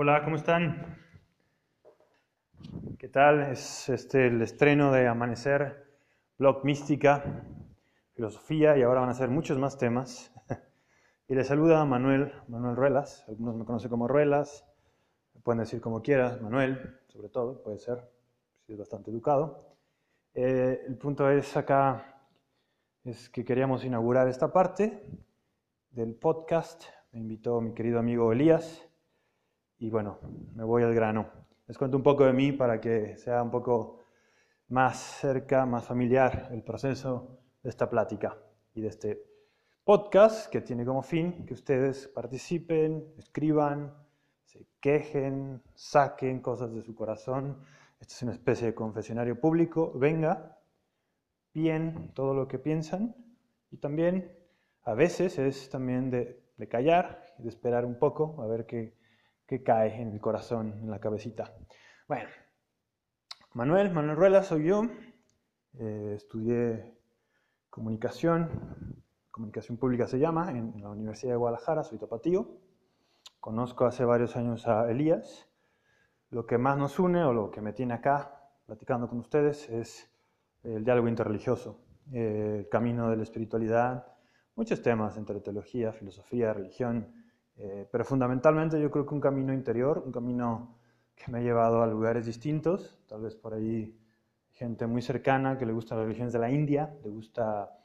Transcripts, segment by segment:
Hola, ¿cómo están? ¿Qué tal? Es este el estreno de Amanecer, blog mística, filosofía y ahora van a ser muchos más temas. Y les saluda Manuel, Manuel Ruelas, algunos me conocen como Ruelas, me pueden decir como quieras, Manuel, sobre todo, puede ser, si es bastante educado. Eh, el punto es acá, es que queríamos inaugurar esta parte del podcast. Me invitó mi querido amigo Elías y bueno, me voy al grano. Les cuento un poco de mí para que sea un poco más cerca, más familiar el proceso de esta plática y de este podcast que tiene como fin que ustedes participen, escriban, se quejen, saquen cosas de su corazón. Esto es una especie de confesionario público. Venga, bien todo lo que piensan y también a veces es también de, de callar y de esperar un poco a ver qué, qué, cae en el corazón, en la cabecita. Bueno, Manuel, Manuel Ruela soy yo. Eh, estudié comunicación, Comunicación Pública se llama, en la Universidad de Guadalajara, soy tapatío. Conozco hace varios años a Elías. Lo que más nos une o lo que me tiene acá platicando con ustedes es el diálogo interreligioso, el camino de la espiritualidad, muchos temas entre teología, filosofía, religión, eh, pero fundamentalmente yo creo que un camino interior, un camino que me ha llevado a lugares distintos, tal vez por ahí gente muy cercana que le gusta las religiones de la India, le gusta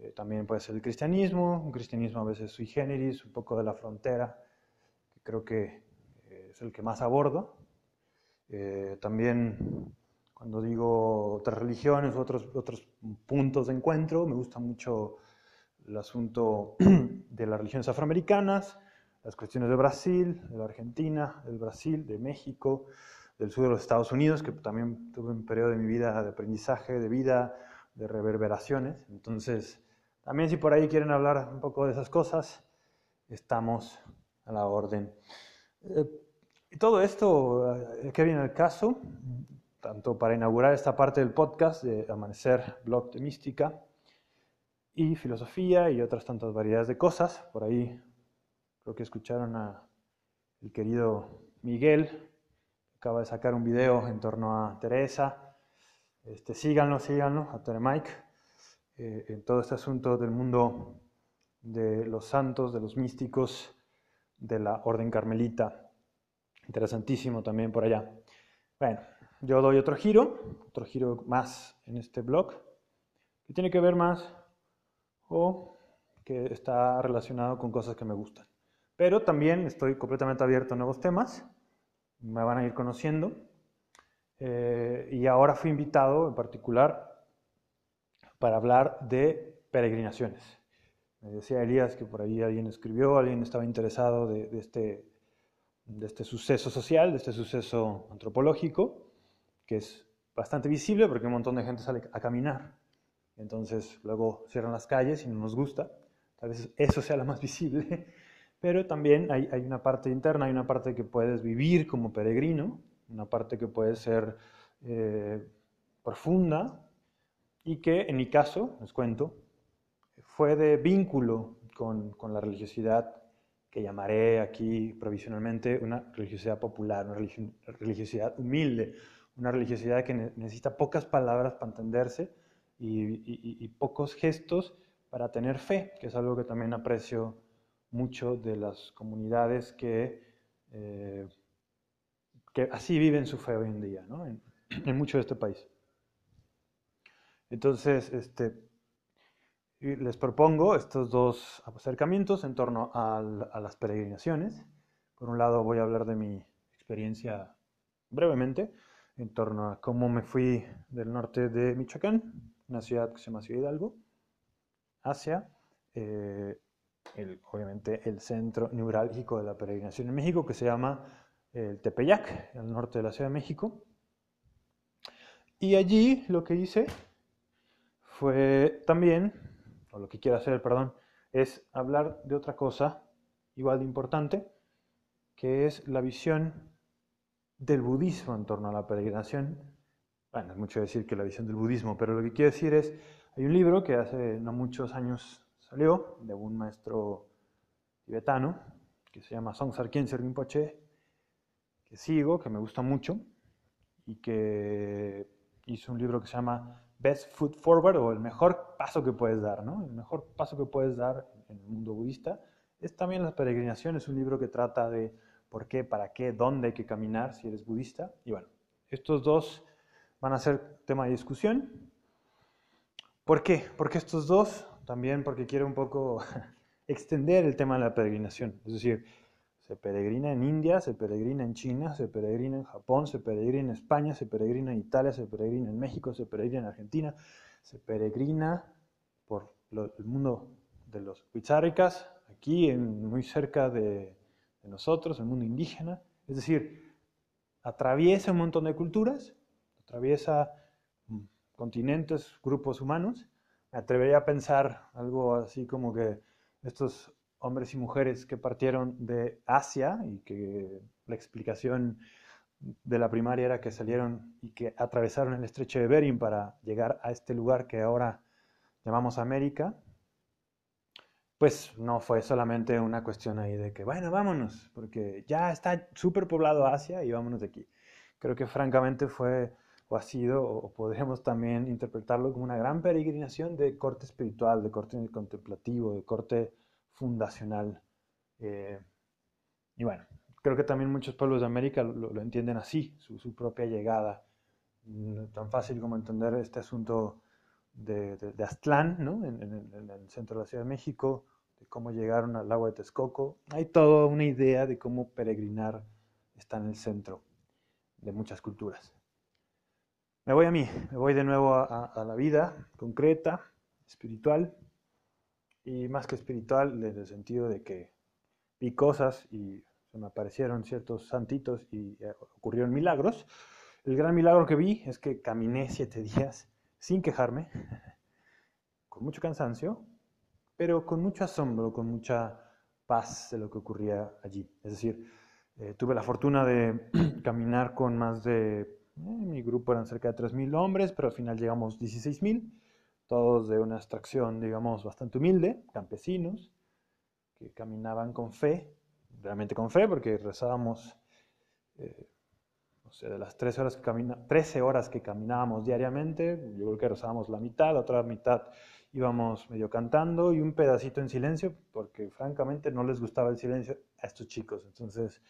eh, también puede ser el cristianismo, un cristianismo a veces sui generis, un poco de la frontera, que creo que eh, es el que más abordo. Eh, también cuando digo otras religiones, otros, otros puntos de encuentro, me gusta mucho el asunto de las religiones afroamericanas, las cuestiones de Brasil, de la Argentina, del Brasil, de México, del sur de los Estados Unidos, que también tuve un periodo de mi vida de aprendizaje, de vida, de reverberaciones. Entonces, también si por ahí quieren hablar un poco de esas cosas, estamos a la orden. Eh, y todo esto, eh, ¿qué viene el caso? Tanto para inaugurar esta parte del podcast de Amanecer, blog de mística, y filosofía y otras tantas variedades de cosas. Por ahí creo que escucharon a el querido Miguel, acaba de sacar un video en torno a Teresa. Este, síganlo, síganlo, a Tere Mike. Eh, en todo este asunto del mundo de los santos, de los místicos, de la orden carmelita. Interesantísimo también por allá. Bueno, yo doy otro giro, otro giro más en este blog, que tiene que ver más o que está relacionado con cosas que me gustan. Pero también estoy completamente abierto a nuevos temas, me van a ir conociendo. Eh, y ahora fui invitado en particular para hablar de peregrinaciones. Me decía Elías que por ahí alguien escribió, alguien estaba interesado de, este, de este suceso social, de este suceso antropológico, que es bastante visible porque un montón de gente sale a caminar. Entonces luego cierran las calles y no nos gusta. Tal vez eso sea la más visible. Pero también hay, hay una parte interna, hay una parte que puedes vivir como peregrino, una parte que puede ser eh, profunda, y que en mi caso, les cuento, fue de vínculo con, con la religiosidad que llamaré aquí provisionalmente una religiosidad popular, una religiosidad humilde, una religiosidad que necesita pocas palabras para entenderse y, y, pocos gestos para tener fe, que es algo que también aprecio mucho de las comunidades que, eh, que así viven su fe hoy en día, ¿no? en, mucho de este país. Entonces, este, les propongo estos dos acercamientos en torno a, las peregrinaciones. Por un lado voy a hablar de mi experiencia brevemente en torno a cómo me fui del norte de Michoacán, una ciudad que se llama Ciudad Hidalgo, hacia, eh, obviamente, el centro neurálgico de la peregrinación en México, que se llama el Tepeyac, al norte de la Ciudad de México. Y allí lo que hice fue también, o lo que quiero hacer, perdón, es hablar de otra cosa igual de importante, que es la visión del budismo en torno a la peregrinación. Bueno, es mucho decir que la visión del budismo, pero lo que quiero decir es, hay un libro que hace no muchos años salió, de un maestro tibetano, que se llama Songsar Khyentse Rinpoche, que sigo, que me gusta mucho y que hizo un libro que se llama Best Foot Forward o el mejor paso que puedes dar, ¿no? El mejor paso que puedes dar en el mundo budista es también la peregrinación, es un libro que trata de por qué, para qué, dónde hay que caminar si eres budista. Y bueno, estos dos van a ser tema de discusión. ¿Por qué? Porque estos dos, también porque quiero un poco extender el tema de la peregrinación. Es decir, se peregrina en India, se peregrina en China, se peregrina en Japón, se peregrina en España, se peregrina en Italia, se peregrina en México, se peregrina en Argentina, se peregrina por el mundo de los Huitzáricas, aquí muy cerca de, de nosotros, el mundo indígena. Es decir, atraviesa un montón de culturas, atraviesa mm, continentes, grupos humanos. Atrevería a pensar algo así como que estos hombres y mujeres que partieron de Asia y que la explicación de la primaria era que salieron y que atravesaron el estrecho de Bering para llegar a este lugar que ahora llamamos América, pues no fue solamente una cuestión ahí de que, bueno, vámonos, porque ya está súper poblado Asia y vámonos de aquí. Creo que francamente fue o ha sido, o podríamos también interpretarlo como una gran peregrinación de corte espiritual, de corte contemplativo, de corte fundacional. Eh, y bueno, creo que también muchos pueblos de América lo, entienden así, su, propia llegada. No tan fácil como entender este asunto de, de, Aztlán, ¿no? en, el centro de la Ciudad de México, de cómo llegaron al lago de Texcoco. Hay toda una idea de cómo peregrinar está en el centro de muchas culturas. Me voy a mí, me voy de nuevo a la vida concreta, espiritual y más que espiritual en el sentido de que vi cosas y se me aparecieron ciertos santitos y eh, ocurrieron milagros. El gran milagro que vi es que caminé siete días sin quejarme, con mucho cansancio, pero con mucho asombro, con mucha paz de lo que ocurría allí. Es decir, eh, tuve la fortuna de caminar con más de, eh, mi grupo eran cerca de 3.000 hombres, pero al final llegamos 16.000 todos de una extracción, digamos, bastante humilde, campesinos, que caminaban con fe, realmente con fe, porque rezábamos, eh, no sé, de las 13 horas, que camina, 13 horas que caminábamos diariamente, yo creo que rezábamos la mitad, la otra mitad íbamos medio cantando y un pedacito en silencio, porque francamente no les gustaba el silencio a estos chicos. Entonces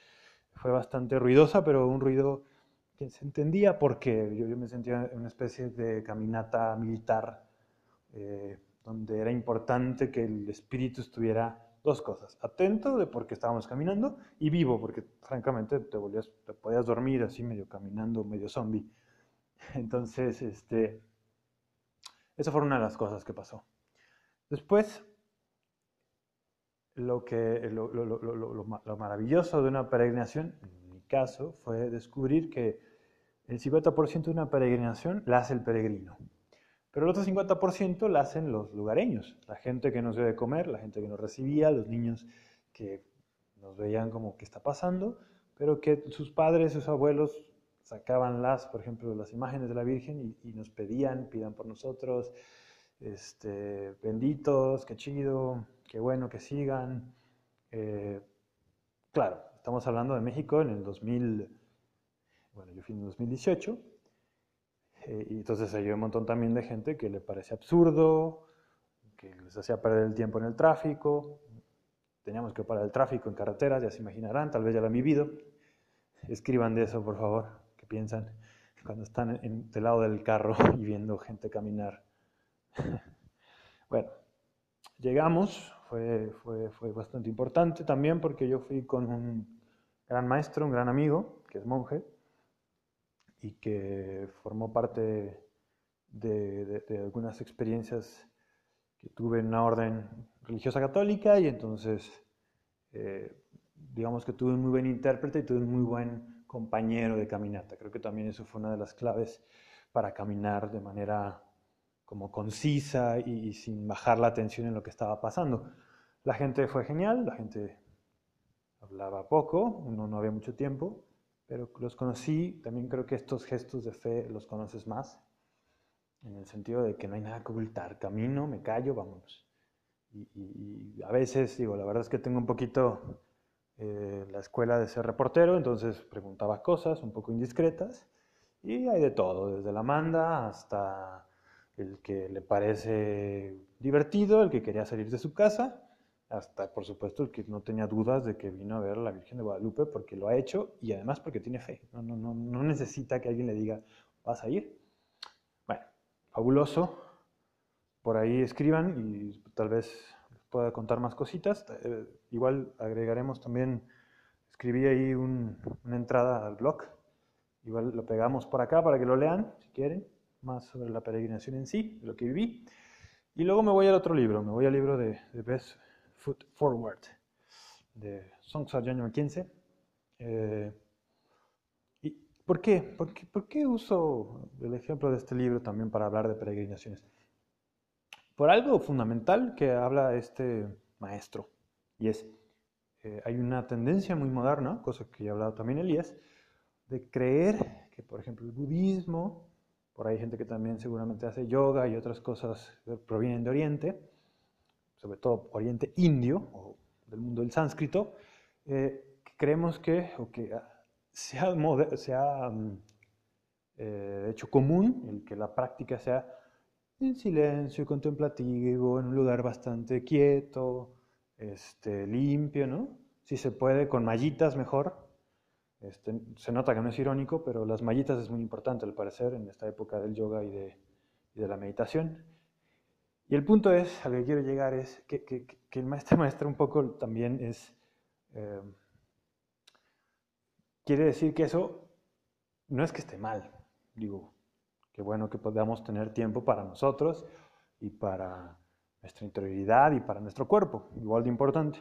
fue bastante ruidosa, pero un ruido se entendía porque yo, yo me sentía en una especie de caminata militar eh, donde era importante que el espíritu estuviera dos cosas, atento de por qué estábamos caminando y vivo, porque francamente te, volvías, te podías dormir así medio caminando, medio zombie. Entonces, este, esa fue una de las cosas que pasó. Después, lo, que, lo, lo, lo, maravilloso de una peregrinación, caso, fue descubrir que el 50% de una peregrinación la hace el peregrino. Pero el otro 50% lo hacen los lugareños, la gente que nos debe comer, la gente que nos recibía, los niños que nos veían como qué está pasando, pero que sus padres, sus abuelos sacaban las, por ejemplo, las imágenes de la Virgen y, nos pedían, pidan por nosotros, este, benditos, qué chido, qué bueno que sigan. Eh, claro, estamos hablando de México en el 2000, bueno, yo fui en 2018, eh, y entonces hay un montón también de gente que le parece absurdo, que les hacía perder el tiempo en el tráfico. Teníamos que parar el tráfico en carreteras, ya se imaginarán, tal vez ya lo han vivido. Escriban de eso, por favor, que piensan cuando están en, del lado del carro y viendo gente caminar. bueno, llegamos, fue, fue, fue bastante importante también porque yo fui con un gran maestro, un gran amigo, que es monje, y que formó parte de, algunas experiencias que tuve en una orden religiosa católica y entonces eh, digamos que tuve un muy buen intérprete y tuve un muy buen compañero de caminata. Creo que también eso fue una de las claves para caminar de manera como concisa y, sin bajar la atención en lo que estaba pasando. La gente fue genial, la gente hablaba poco, uno no había mucho tiempo, pero los conocí, también creo que estos gestos de fe los conoces más, en el sentido de que no hay nada que ocultar, camino, me callo, vámonos. Y, a veces, digo, la verdad es que tengo un poquito eh, la escuela de ser reportero, entonces preguntaba cosas un poco indiscretas y hay de todo, desde la manda hasta el que le parece divertido, el que quería salir de su casa, hasta por supuesto el que no tenía dudas de que vino a ver a la Virgen de Guadalupe porque lo ha hecho y además porque tiene fe. No, no, no, no necesita que alguien le diga, ¿vas a ir? Bueno, fabuloso. Por ahí escriban y tal vez pueda contar más cositas. Eh, igual agregaremos también, escribí ahí una entrada al blog. Igual lo pegamos por acá para que lo lean, si quieren, más sobre la peregrinación en sí, lo que viví. Y luego me voy al otro libro, me voy al libro de, Best Foot Forward, de Songs of January 15. Eh, ¿Y por qué? por qué? ¿Por qué uso el ejemplo de este libro también para hablar de peregrinaciones? por algo fundamental que habla este maestro, y es, eh, hay una tendencia muy moderna, cosa que ya ha hablado también Elías, de creer que, por ejemplo, el budismo, por ahí hay gente que también seguramente hace yoga y otras cosas provienen de Oriente, sobre todo Oriente Indio o del mundo del sánscrito, eh, creemos que, o que se ha, mm, eh, hecho común el que la práctica sea en silencio, contemplativo, en un lugar bastante quieto, este, limpio, ¿no? Si se puede, con mallitas mejor. Este, se nota que no es irónico, pero las mallitas es muy importante al parecer en esta época del yoga y de, la meditación. Y el punto es, al que quiero llegar es que, el maestro maestro un poco también es, eh, quiere decir que eso no es que esté mal, digo, Qué bueno que podamos tener tiempo para nosotros y para nuestra interioridad y para nuestro cuerpo, igual de importante.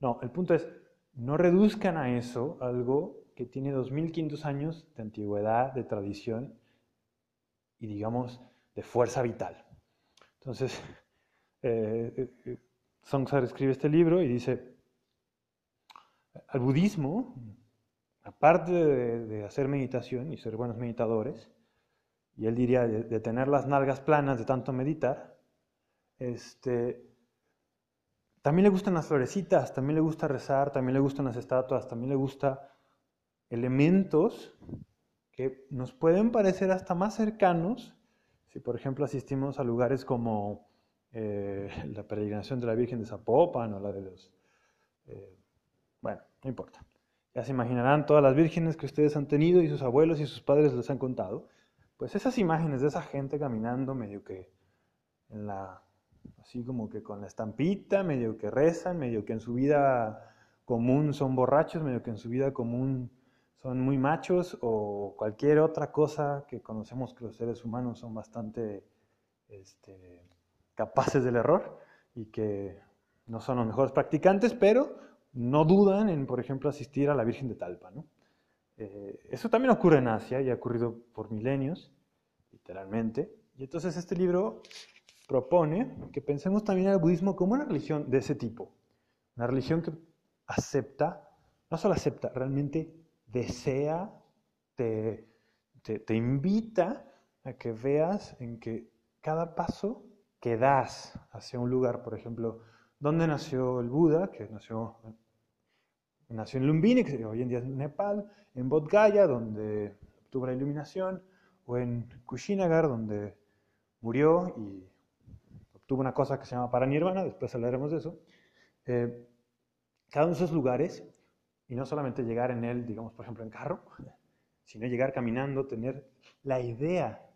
No, el punto es, no reduzcan a eso algo que tiene 2500 años de antigüedad, de tradición y digamos de fuerza vital. Entonces, eh, eh Songsar escribe este libro y dice, al budismo, aparte de hacer meditación y ser buenos meditadores, y él diría de, tener las nalgas planas de tanto meditar, este, también le gustan las florecitas, también le gusta rezar, también le gustan las estatuas, también le gusta elementos que nos pueden parecer hasta más cercanos si, por ejemplo, asistimos a lugares como eh, la peregrinación de la Virgen de Zapopan o la de los... Eh, bueno, no importa. Ya se imaginarán todas las vírgenes que ustedes han tenido y sus abuelos y sus padres les han contado pues esas imágenes de esa gente caminando medio que en la, así como que con la estampita, medio que rezan, medio que en su vida común son borrachos, medio que en su vida común son muy machos o cualquier otra cosa que conocemos que los seres humanos son bastante este, capaces del error y que no son los mejores practicantes, pero no dudan en, por ejemplo, asistir a la Virgen de Talpa. ¿no? Eh, eso también ocurre en Asia y ha ocurrido por milenios, literalmente. Y entonces este libro propone que pensemos también al budismo como una religión de ese tipo. Una religión que acepta, no solo acepta, realmente desea, te, te invita a que veas en que cada paso que das hacia un lugar, por ejemplo, ¿dónde nació el Buda? Que nació Nació en Lumbini, que hoy en día es Nepal, en Bodh Gaya, donde obtuvo la iluminación, o en Kushinagar, donde murió y obtuvo una cosa que se llama paranirvana, después hablaremos de eso. Eh, cada uno de esos lugares, y no solamente llegar en él, digamos, por ejemplo, en carro, sino llegar caminando, tener la idea,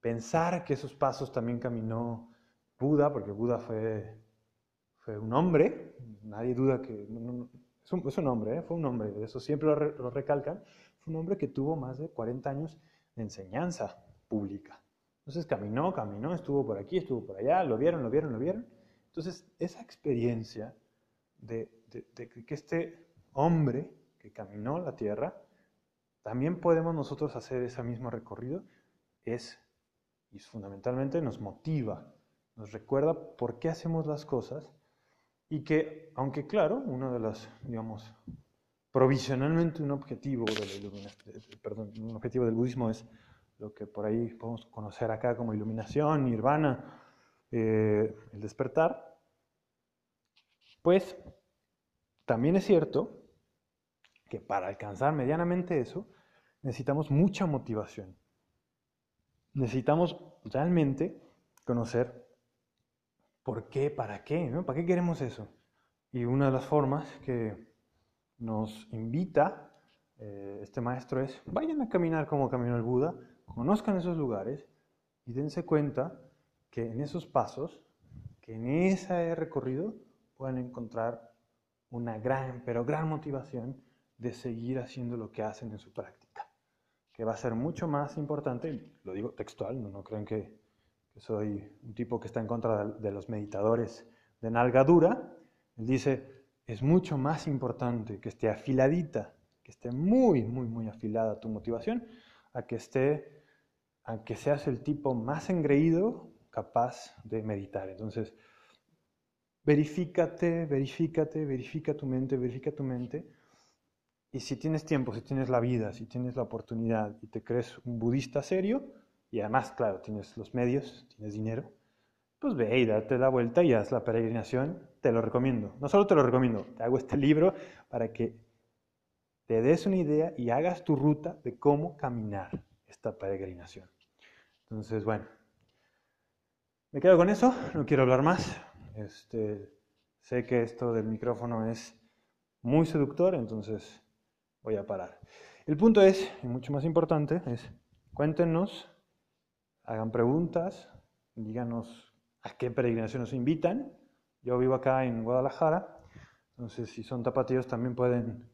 pensar que esos pasos también caminó Buda, porque Buda fue, fue un hombre, nadie duda que, es un, hombre, ¿eh? fue un hombre, eso siempre lo, recalcan, fue un hombre que tuvo más de 40 años de enseñanza pública. Entonces caminó, caminó, estuvo por aquí, estuvo por allá, lo vieron, lo vieron, lo vieron. Entonces esa experiencia de, que este hombre que caminó la tierra, también podemos nosotros hacer ese mismo recorrido, es, y fundamentalmente nos motiva, nos recuerda por qué hacemos las cosas y que, aunque claro, uno de los, digamos, provisionalmente un objetivo, perdón, un objetivo del budismo es lo que por ahí podemos conocer acá como iluminación, nirvana, eh, el despertar, pues también es cierto que para alcanzar medianamente eso, necesitamos mucha motivación. Necesitamos realmente conocer por qué, para qué, ¿no? ¿Para qué queremos eso? Y una de las formas que nos invita eh, este maestro es, vayan a caminar como caminó el Buda, conozcan esos lugares y dense cuenta que en esos pasos, que en ese recorrido, pueden encontrar una gran, pero gran motivación de seguir haciendo lo que hacen en su práctica, que va a ser mucho más importante, lo digo textual, no, creen que, soy un tipo que está en contra de, de los meditadores de nalgadura, él dice, es mucho más importante que esté afiladita, que esté muy, muy, muy afilada tu motivación, a que esté, a que seas el tipo más engreído capaz de meditar. Entonces, verifícate, verifícate, verifica tu mente, verifica tu mente y si tienes tiempo, si tienes la vida, si tienes la oportunidad y te crees un budista serio, y además, claro, tienes los medios, tienes dinero, pues ve y date la vuelta y haz la peregrinación. Te lo recomiendo. No solo te lo recomiendo, te hago este libro para que te des una idea y hagas tu ruta de cómo caminar esta peregrinación. Entonces, bueno, me quedo con eso, no quiero hablar más. Este, sé que esto del micrófono es muy seductor, entonces voy a parar. El punto es, y mucho más importante, es cuéntenos, hagan preguntas, díganos a qué peregrinación nos invitan. Yo vivo acá en Guadalajara, entonces si son tapatíos también pueden,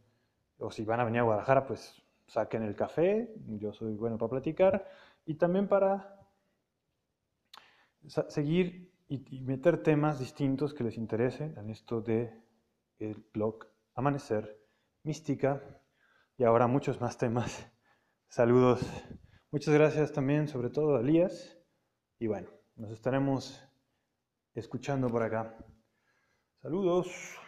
o si van a venir a Guadalajara, pues saquen el café, yo soy bueno para platicar, y también para seguir y, meter temas distintos que les interesen en esto de el blog Amanecer Mística y ahora muchos más temas. Saludos. Muchas gracias también, sobre todo a Elías. Y bueno, nos estaremos escuchando por acá. Saludos.